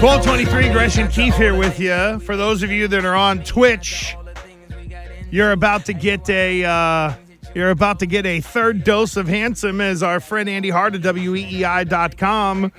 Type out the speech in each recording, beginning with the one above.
1223 Gresh and Keefe here with you. For those of you that are on Twitch, you're about to get a uh, you're about to get a third dose of handsome as our friend Andy Hart of WEEI.com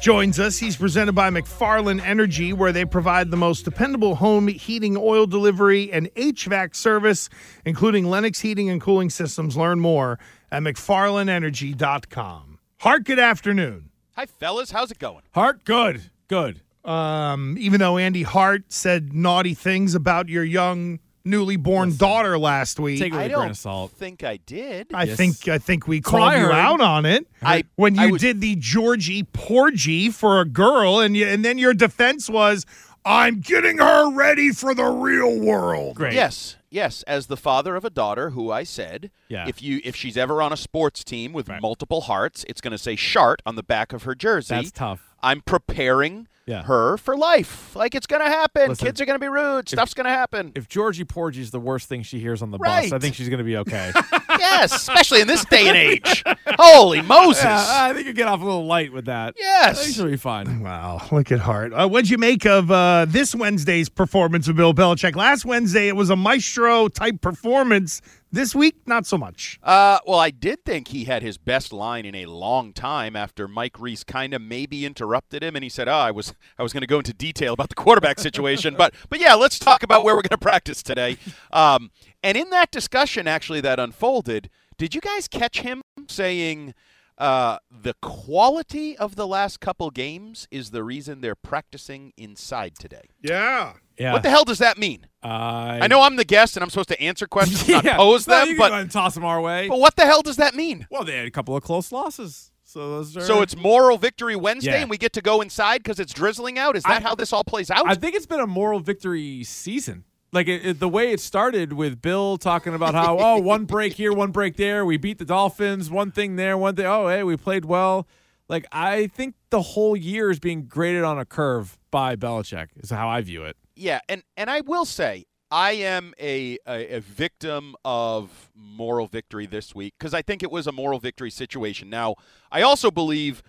joins us. He's presented by McFarland Energy, where they provide the most dependable home heating, oil delivery, and HVAC service, including Lennox heating and cooling systems. Learn more at McFarlandEnergy.com. Hart, good afternoon. Hi, fellas. How's it going? Hart, good, good. Um, even though Andy Hart said naughty things about your young, newly born daughter last week, Take it with I a grain don't of salt. think I did. I Yes. think I think we what I called you heard. out on it. I- when I you was- did the Georgie Porgy for a girl, and you, and then your defense was, "I'm getting her ready for the real world." Great. Yes, yes. As the father of a daughter, who I said, Yeah. if you if she's ever on a sports team with multiple hearts, it's going to say "Shart" on the back of her jersey. That's tough. I'm preparing Yeah. her for life. Like it's going to happen. Listen, Kids are going to be rude. Stuff's going to happen. If Georgie Porgy is the worst thing she hears on the Right. bus, I think she's going to be okay. yes, especially in this day and age. Holy Moses! yeah, I think you get off a little light with that. I yes. think she'll be fine. Wow, look at Hart. Uh, what'd you make of uh, this Wednesday's performance of Bill Belichick? Last Wednesday, it was a maestro type performance. This week, not so much. Uh, well, I did think he had his best line in a long time after Mike Reiss kind of maybe interrupted him, and he said, "Oh, I was I was going to go into detail about the quarterback situation, but but yeah, let's talk about where we're going to practice today." Um, and in that discussion, actually, that unfolded, did you guys catch him saying? Uh, the quality of the last couple games is the reason they're practicing inside today. Yeah. Yeah. What the hell does that mean? I, I know I'm the guest and I'm supposed to answer questions, yeah. not pose No, them, you can but, go ahead and toss them our way. but what the hell does that mean? Well, they had a couple of close losses. So those are. So it's moral victory Wednesday, Yeah. and we get to go inside because it's drizzling out. Is that I- how this all plays out? I think it's been a moral victory season. Like it, it- the way it started with Bill talking about how oh one break here, one break there, we beat the Dolphins, one thing there, one thing. Oh hey, we played well. Like I think the whole year is being graded on a curve by Belichick. Is how I view it. yeah, and and I will say I am a a, a victim of moral victory this week because I think it was a moral victory situation. Now I also believe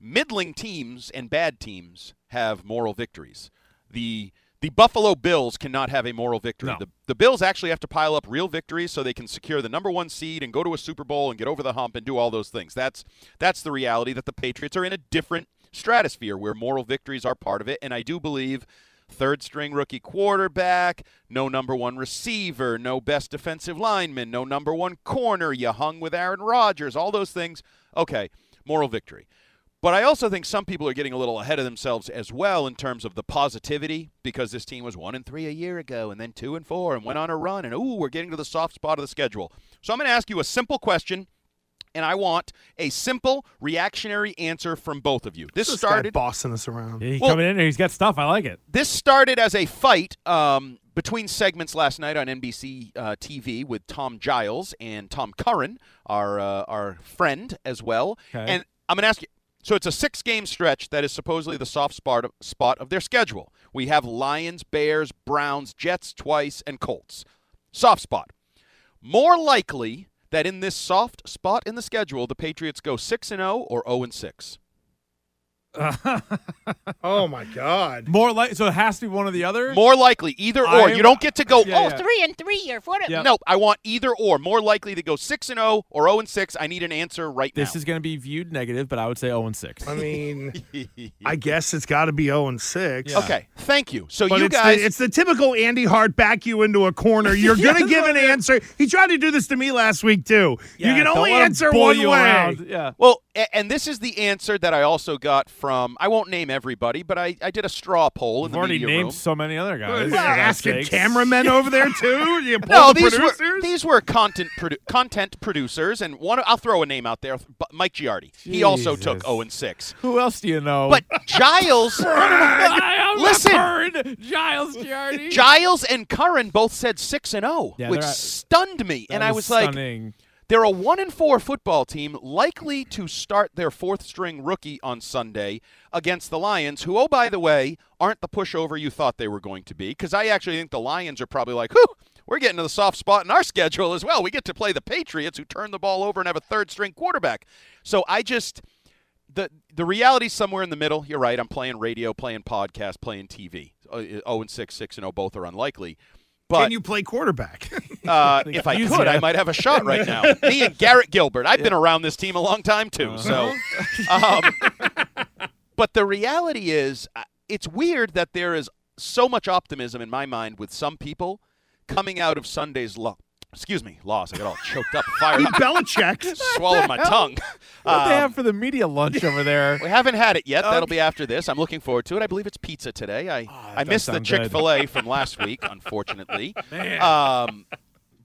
middling teams and bad teams have moral victories. The the Buffalo Bills cannot have a moral victory. No. The, the Bills actually have to pile up real victories so they can secure the number one seed and go to a Super Bowl and get over the hump and do all those things. That's that's the reality that the Patriots are in a different stratosphere where moral victories are part of it. And I do believe third string rookie quarterback, no number one receiver, no best defensive lineman, no number one corner, you hung with Aaron Rodgers, all those things. Okay, moral victory. But I also think some people are getting a little ahead of themselves as well in terms of the positivity because this team was one and three a year ago and then two and four and went on a run and ooh, we're getting to the soft spot of the schedule. So I'm going to ask you a simple question, and I want a simple reactionary answer from both of you. This This guy started bossing us around. He Well- coming in here. he's got stuff. I like it. this started as a fight um, between segments last night on NBC uh, TV with Tom Giles and Tom Curran, our uh, our friend as well. Okay. And I'm going to ask you. So it's a six-game stretch that is supposedly the soft spot of, spot of their schedule. We have Lions, Bears, Browns, Jets twice, and Colts. Soft spot. More likely that in this soft spot in the schedule, the Patriots go six and zero or zero and six. Oh my God. More like so it has to be one or the other. More likely, either or. I'm- you don't get to go Yeah, oh yeah. three and three or four. and-" Yep. No, I want either or. More likely to go six and zero or zero and six. I need an answer right now. This now. is going to be viewed negative, but I would say zero and six. I mean, I guess it's got to be 0 and 6. Yeah. okay. Thank you. So But you it's, guys, the, it's the typical Andy Hart back you into a corner. You're going to give an answer. He tried to do this to me last week, too. you can don't only let answer bull one you way. around. Yeah. well, a- and this is the answer that I also got from. I won't name everybody, but I, I did a straw poll in We've the already media named room. so many other guys. What, for God's asking sakes. cameramen over there, too? You No, the these were these were content produ- content producers, and one I'll throw a name out there, Mike Giardi. He also took Jesus. zero and six. Who else do you know? But Giles, Listen. Bird, Giles Giardi. Giles and Curran both said six and zero, Yeah, which stunned me. And I is was like, stunning. They're a one and four football team, likely to start their fourth string rookie on Sunday against the Lions, who, oh by the way, aren't the pushover you thought they were going to be. Because I actually think the Lions are probably like, whew, we're getting to the soft spot in our schedule as well. We get to play the Patriots, who turn the ball over and have a third string quarterback. So I just the the reality's somewhere in the middle. You're right. I'm playing radio, playing podcast, playing TV. Uh, 0 and 6, 6 and 0 both are unlikely. But Can you play quarterback? uh, if I could, I might have a shot right now. Me and Garrett Gilbert. I've been around this team a long time too. So, um, but the reality is, uh, it's weird that there is so much optimism in my mind with some people coming out of Sunday's lo- excuse me loss. I got all choked up, fired Beat up, Belichick. swallowed my tongue. What they Um, have for the media lunch over there? we haven't had it yet. That'll be after this. I'm looking forward to it. I believe it's pizza today. I that I missed the. Chick Fil A from last week, unfortunately. Um,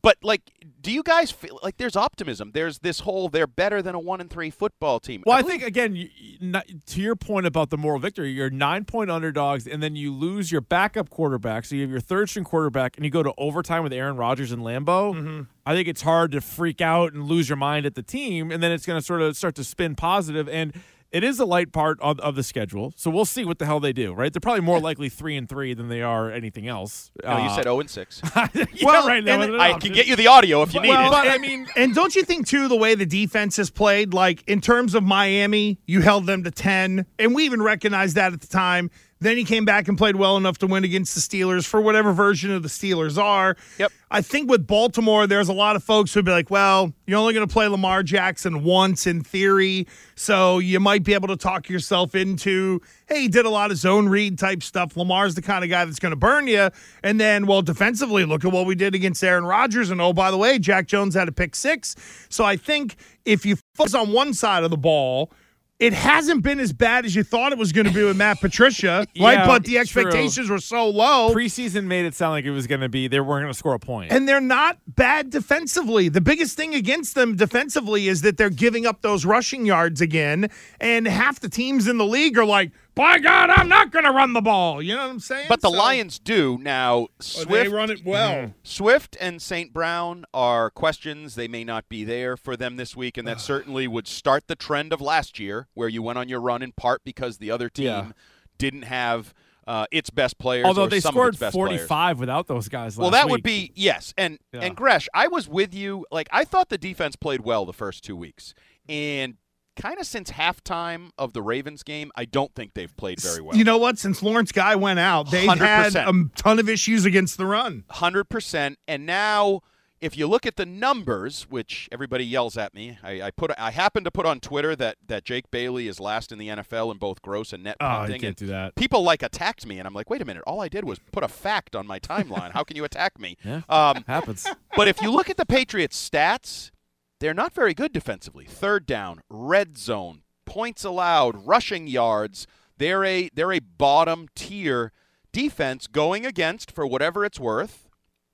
but like, do you guys feel like there's optimism? There's this whole they're better than a one and three football team. Well, I believe- think again, you, not, to your point about the moral victory, you're nine point underdogs, and then you lose your backup quarterback. So you have your third string quarterback, and you go to overtime with Aaron Rodgers and Lambeau. Mm-hmm. I think it's hard to freak out and lose your mind at the team, and then it's going to sort of start to spin. And it is a light part of, of the schedule, so we'll see what the hell they do. Right? They're probably more likely three and three than they are anything else. No, you Uh, said 0 and 6. yeah, Well, right now. and I option. can get you the audio if you need Well, it. but I mean, and don't you think too the way the defense has played, like in terms of Miami, you held them to ten, and we even recognized that at the time. Then he came back and played well enough to win against the Steelers for whatever version of the Steelers are. Yep. I think with Baltimore, there's a lot of folks who'd be like, well, you're only going to play Lamar Jackson once in theory. So you might be able to talk yourself into, hey, he did a lot of zone read type stuff. Lamar's the kind of guy that's going to burn you. And then, well, defensively, look at what we did against Aaron Rodgers. And oh, by the way, Jack Jones had a pick six. So I think if you focus on one side of the ball, it hasn't been as bad as you thought it was going to be with Matt Patricia, right? Yeah, But the true. expectations were so low. preseason made it sound like it was going to be they weren't going to score a point. And they're not bad defensively. The biggest thing against them defensively is that they're giving up those rushing yards again. And half the teams in the league are like, by God, I'm not going to run the ball. You know what I'm saying? But the So- Lions do now. Swift, they run it well. Swift and St. Brown are questions. They may not be there for them this week, and that certainly would start the trend of last year, where you went on your run in part because the other team Yeah. didn't have uh, its best players. Although or they some of scored its best players. 45 without those guys last Well, that week. would be yes, and Yeah. and Gresh, I was with you. Like I thought the defense played well the first two weeks, and kind of since halftime of the Ravens game, I don't think they've played very well. You know what? Since Lawrence Guy went out, they've had 100%. a ton of issues against the run. hundred percent. And now, if you look at the numbers, which everybody yells at me, I, I put I happen to put on Twitter that that Jake Bailey is last in the NFL in both gross and net Oh, punting. can't and do that. People like attacked me, and I'm like, wait a minute, all I did was put a fact on my timeline. How can you attack me? Yeah. Um, Happens. but if you look at the Patriots' stats, they're not very good defensively. Third down, red zone, points allowed, rushing yards. They're a they're a bottom tier defense going against, for whatever it's worth,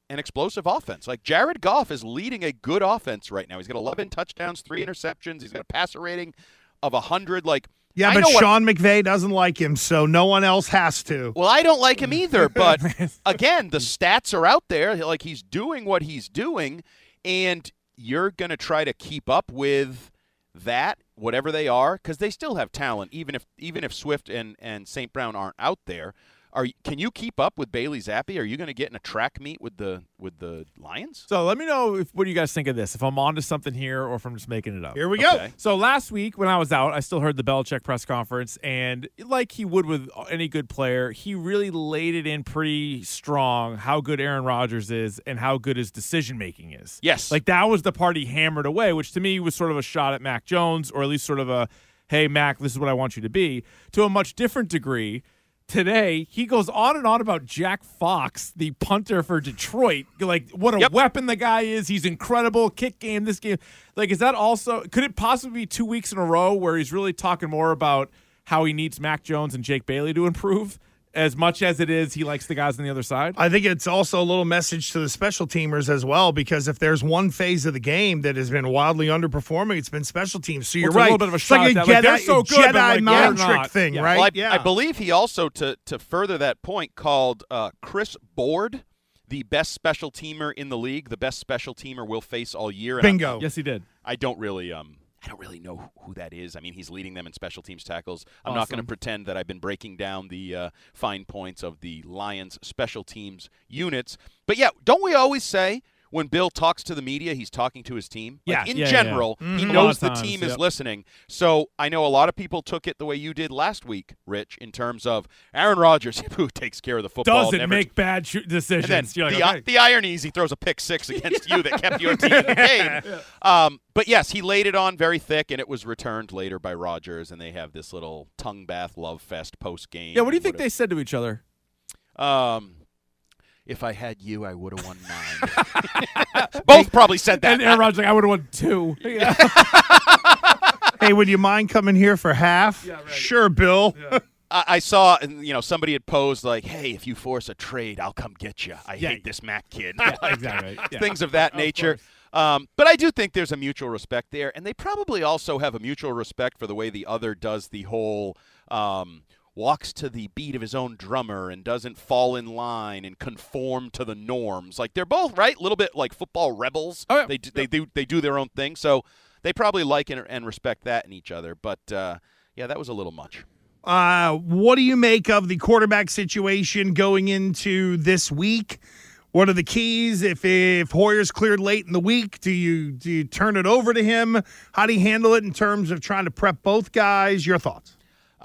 an explosive offense. Like Jared Goff is leading a good offense right now. He's got 11 touchdowns, three interceptions. He's got a passer rating of 100. Like Yeah, I but know what- Sean McVay doesn't like him, so no one else has to. Well, I don't like him either, but again, the stats are out there. Like he's doing what he's doing, and you're going to try to keep up with that, whatever they are, because they still have talent. Even if even if Swift and and St. Brown aren't out there, are can you keep up with Bailey Zappe? Are you going to get in a track meet with the with the Lions? So let me know if, what do you guys think of this? If I'm onto something here or if I'm just making it up. Here we go. Okay. So last week when I was out, I still heard the Belichick press conference, and like he would with any good player, he really laid it in pretty strong how good Aaron Rodgers is and how good his decision making is. Yes. Like that was the part he hammered away, which to me was sort of a shot at Mac Jones, or at least sort of a, hey Mac, this is what I want you to be. To a much different degree, today he goes on and on about Jack Fox, the punter for Detroit, like what a Yep. weapon the guy is. He's incredible, kick game, this game. Like, is that also could it possibly be two weeks in a row where he's really talking more about how he needs Mac Jones and Jake Bailey to improve? As much as it is, he likes the guys on the other side. I think it's also a little message to the special teamers as well, because if there's one phase of the game that has been wildly underperforming, it's been special teams. So you're it's a right. little bit of a it's like a at. Like, Jedi, they're so good, Jedi but, like, mind they're trick not. thing, Yeah. right? Well, I, yeah. I believe he also to to further that point called uh, Chris Board the best special teamer in the league, the best special teamer we'll face all year. And I- Bingo. Yes, he did. I don't really um I don't really know who that is. I mean, he's leading them in special teams tackles. I'm not going to pretend that I've been breaking down the uh, fine points of the Lions special teams units. But yeah, don't we always say when Bill talks to the media, he's talking to his team. Like, Yeah, in yeah, yeah. general, he Mhm. A lot knows the times, team is listening. So I know a lot of people took it the way you did last week, Rich, in terms of Aaron Rodgers, who takes care of the football. Doesn't never make bad sh- and decisions. then You're like, the, okay. the irony is he throws a pick six against you that kept your team in the game. Um, but yes, he laid it on very thick, and it was returned later by Rodgers, and they have this little tongue bath love fest post game. yeah, what do you think they said to each other? Um, if I had you, I would have won nine. Both probably said that. And Aaron Rodgers like, I would have won two. hey, would you mind coming here for half? Yeah, right. Sure, Bill. I, I saw, you know, somebody had posed like, "Hey, if you force a trade, I'll come get you." I Yeah. hate this Mac kid. exactly. Yeah. things of that Of nature. course. Um, but I do think there's a mutual respect there, and they probably also have a mutual respect for the way the other does the whole um, walks to the beat of his own drummer and doesn't fall in line and conform to the norms. Like they're both right, a little bit like football rebels. Oh, yeah. They do, they do they do their own thing, so they probably like and, and respect that in each other. But uh, yeah, that was a little much. Uh, what do you make of the quarterback situation going into this week? What are the keys? If if Hoyer's cleared late in the week, do you do you turn it over to him? How do you handle it in terms of trying to prep both guys? Your thoughts?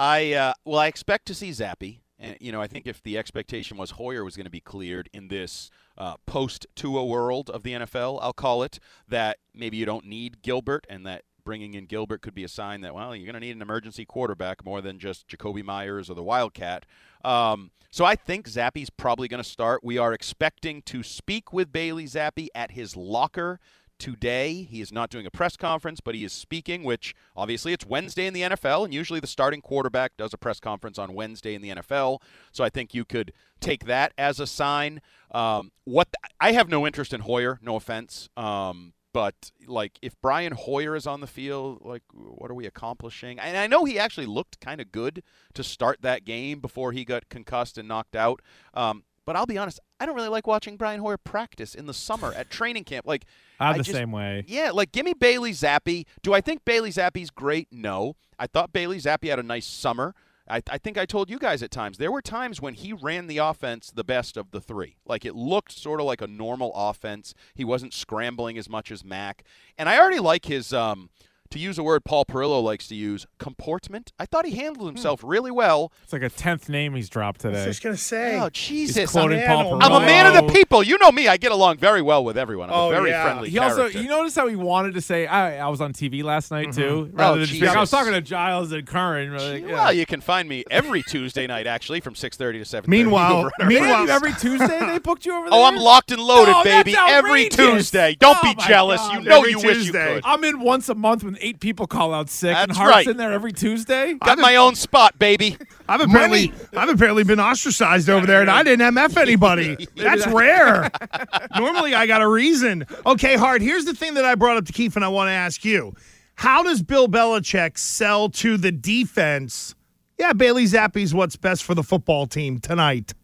I uh, well, I expect to see Zappe, and you know, I think if the expectation was Hoyer was going to be cleared in this uh, post Tua world of the NFL, I'll call it that maybe you don't need Gilbert, and that bringing in Gilbert could be a sign that well, you're going to need an emergency quarterback more than just Jakobi Meyers or the Wildcat. Um, so I think Zappe's probably going to start. We are expecting to speak with Bailey Zappe at his locker today. He is not doing a press conference, but he is speaking, which obviously it's Wednesday in the NFL, and usually the starting quarterback does a press conference on Wednesday in the NFL. So I think you could take that as a sign. Um, what I have no interest in Hoyer, no offense. Um, but like if Brian Hoyer is on the field, like what are we accomplishing? And I know he actually looked kind of good to start that game before he got concussed and knocked out. Um, but I'll be honest, I don't really like watching Brian Hoyer practice in the summer at training camp. Like I'm I the just- same way. yeah, like give me Bailey Zappe. Do I think Bailey Zappe's great? No. I thought Bailey Zappe had a nice summer. I, I think I told you guys at times there were times when he ran the offense the best of the three. Like it looked sort of like a normal offense. He wasn't scrambling as much as Mac. And I already like his um to use a word Paul Perillo likes to use, comportment. I thought he handled hmm. himself really well. It's like a tenth name he's dropped today. I was Just gonna say. Oh Jesus. quoting I'm, Paul I'm a man of the people. You know me. I get along very well with everyone. I'm Oh, a very yeah. friendly He also, character. you notice how he wanted to say, I, I was on TV last night mm-hmm. too, oh, rather Oh, than just be like, I was talking to Giles and Curran. Like, yeah. Well, you can find me every Tuesday night, actually, from 6.30 to seven. Meanwhile- over at our meanwhile- every Tuesday they booked you over there. Oh, I'm locked and loaded, Oh, baby. Every. Tuesday. Don't Oh, be jealous. God. You know Every you wish you could. I'm in once a month when eight people call out sick, and That's Hart's right. in there every Tuesday. Got my own spot, baby. I've apparently I've apparently been ostracized over there, and I didn't MF anybody. That's rare. Normally, I got a reason. Okay, Hart. Here's the thing that I brought up to Keefe, and I want to ask you: How does Bill Belichick sell to the defense? Yeah, Bailey Zappe's what's best for the football team tonight.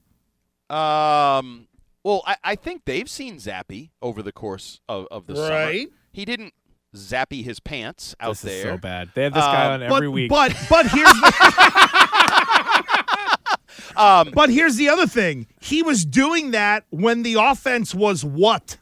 Um, well, I, I think they've seen Zappe over the course of, of the summer. Right. He didn't zappy his pants out there. this there. is so bad. They have this guy Um, on But every week. but but here's the Um, but here's the other thing. He was doing that when the offense was what?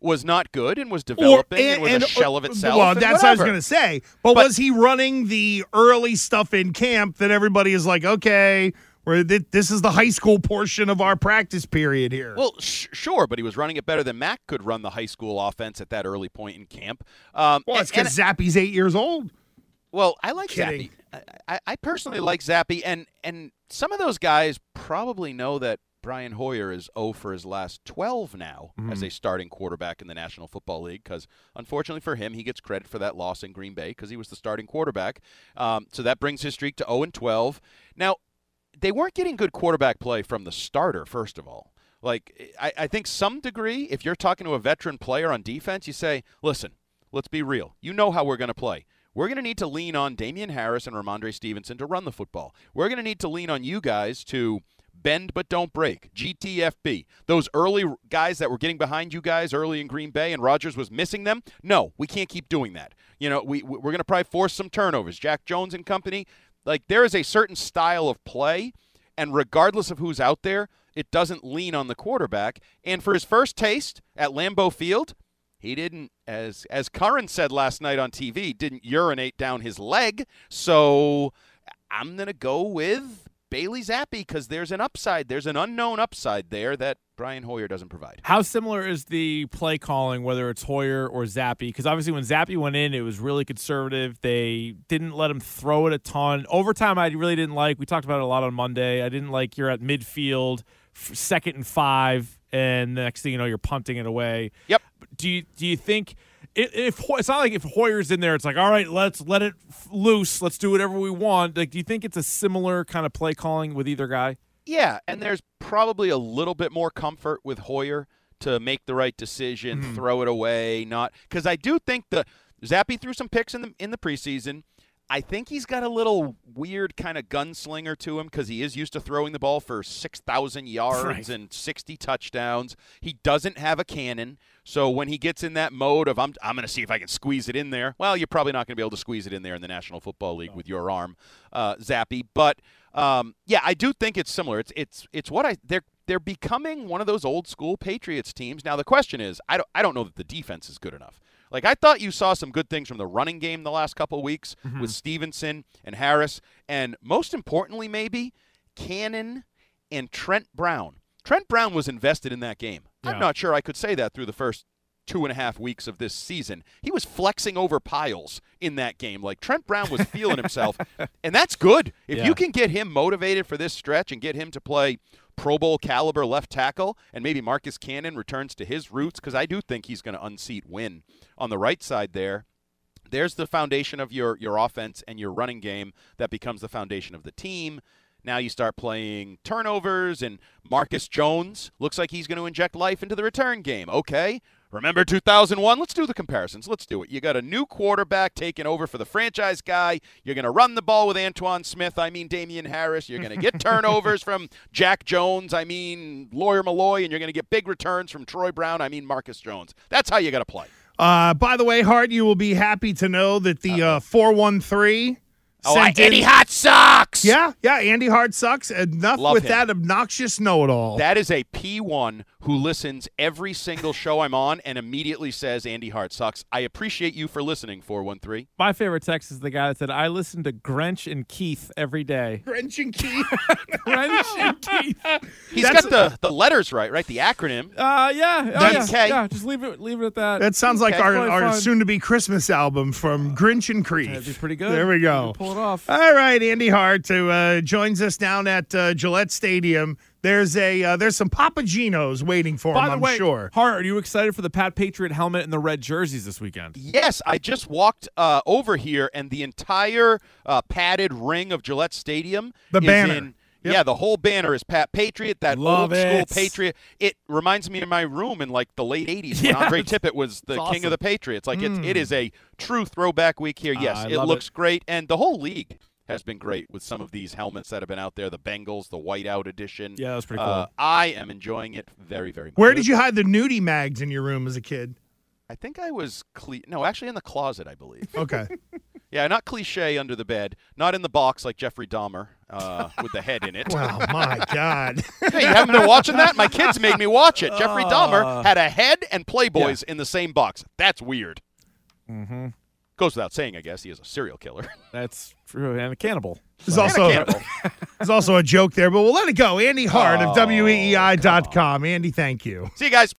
was not good and was developing and, was a shell of itself. Well, and that's what I was going to say. But, But- was he running the early stuff in camp that everybody is like, okay, we're, th- this is the high school portion of our practice period here? Well, sh- sure, but he was running it better than Mac could run the high school offense at that early point in camp. Um, well it's because Zappe's eight years old. Well, I like Kidding. Zappe. I, I, personally like Zappe, and and some of those guys probably know that Brian Hoyer is 0 for his last 12 now as a starting quarterback in the National Football League. Because unfortunately for him, he gets credit for that loss in Green Bay because he was the starting quarterback. Um, so that brings his streak to 0 and 12. Now, they weren't getting good quarterback play from the starter. First of all, like I, I think some degree, if you're talking to a veteran player on defense, you say, listen, let's be real. You know how we're going to play. We're going to need to lean on Damien Harris and Rhamondre Stevenson to run the football. We're going to need to lean on you guys to bend but don't break. GTFB. Those early guys that were getting behind you guys early in Green Bay and Rodgers was missing them. No, we can't keep doing that. You know, we we're going to probably force some turnovers. Jack Jones and company. Like there is a certain style of play and regardless of who's out there, It doesn't lean on the quarterback. And for his first taste at Lambeau Field, he didn't, as as Curran said last night on TV, didn't urinate down his leg. So I'm gonna go with Bailey Zappe because there's an upside. There's an unknown upside there that Brian Hoyer doesn't provide. How similar is the play calling, whether it's Hoyer or Zappe? Because obviously, when Zappe went in, it was really conservative. They didn't let him throw it a ton. Overtime, I really didn't like. We talked about it a lot on Monday. I didn't like you're at midfield, second and five, and the next thing you know, you're punting it away. Yep. Do you do you think? If, it's not like if Hoyer's in there, it's like all right, let's let it loose, let's do whatever we want. Like, do you think it's a similar kind of play calling with either guy? Yeah, and there's probably a little bit more comfort with Hoyer to make the right decision, mm-hmm. throw it away, not because I do think the Zappe threw some picks in the in the preseason. I think he's got a little weird kind of gunslinger to him because he is used to throwing the ball for 6,000 yards right. and 60 touchdowns. He doesn't have a cannon. So when he gets in that mode of, I'm, I'm going to see if I can squeeze it in there, well, you're probably not going to be able to squeeze it in there in the National Football League with your arm, uh, Zappe. But um, yeah, I do think it's similar. It's, it's, it's what I, they're, they're becoming one of those old school Patriots teams. Now, the question is, I don't, I don't know that the defense is good enough. Like I thought you saw some good things from the running game the last couple weeks mm-hmm. with Stevenson and Harris, and most importantly, maybe Cannon and Trent Brown. Trent Brown was invested in that game. Yeah. I'm not sure I could say that through the first two and a half weeks of this season. He was flexing over piles in that game. Like Trent Brown was feeling himself, and that's good. If yeah. you can get him motivated for this stretch and get him to play Pro Bowl caliber left tackle, and maybe Marcus Cannon returns to his roots because I do think he's going to unseat Wynn on the right side there. There's the foundation of your your offense and your running game that becomes the foundation of the team. Now you start playing turnovers, and Marcus Jones looks like he's going to inject life into the return game. Okay, Remember 2001? Let's do the comparisons. Let's do it. You got a new quarterback taking over for the franchise guy. You're going to run the ball with Antowain Smith. I mean Damien Harris. You're going to get turnovers from Jack Jones. I mean Lawyer Milloy. And you're going to get big returns from Troy Brown. I mean Marcus Jones. That's how you got to play. Uh, by the way, Hart, you will be happy to know that the uh, 413 Oh, I, Andy Hart sucks. Yeah, yeah. Andy Hart sucks. Enough Love with him. that obnoxious know-it-all. That is a P1 who listens every single show I'm on and immediately says Andy Hart sucks. I appreciate you for listening. Four one three. My favorite text is the guy that said, "I listen to Grench and Keith every day." Grench and Keith. Grench and Keith. He's That's got the, the letters right, right? The acronym. Uh, yeah. Oh, yeah. K. Yeah. Just leave it. Leave it at that. That sounds like our, our soon-to-be Christmas album from Grinch and Keith. That'd be pretty good. There we go pull it off. All right, Andy Hart who uh, joins us down at uh, Gillette Stadium. There's a uh, there's some Papa Gino's waiting for By him. I'm way, sure. Hart, are you excited for the Pat Patriot helmet and the red jerseys this weekend? Yes, I just walked uh, over here, and the entire uh, padded ring of Gillette Stadium. The banner. In, Yep. Yeah, the whole banner is Pat Patriot, that Love old school Patriot. It reminds me of my room in like the late '80s when Andre Tippett was the awesome. king of the Patriots. Like mm. it, it is a true throwback week here. Yes, uh, it looks it. great, and the whole league has been great with some of these helmets that have been out there. The Bengals, the whiteout edition. Yeah, that's pretty cool. Uh, I am enjoying it very, very much. Where did you hide the nudie mags in your room as a kid? I think I was cle- no, actually in the closet, I believe. Okay. yeah, not cliche under the bed, not in the box like Jeffrey Dahmer uh, with the head in it. Wow, my God! hey, you haven't been watching that? My kids made me watch it. Jeffrey Dahmer uh. had a head and Playboys yeah. in the same box. That's weird. Mm-hmm. Goes without saying, I guess he is a serial killer. That's true, and a cannibal. There's also there's also a joke there, but we'll let it go. Andy Hart oh. of weei.com. Andy, thank you. See you guys.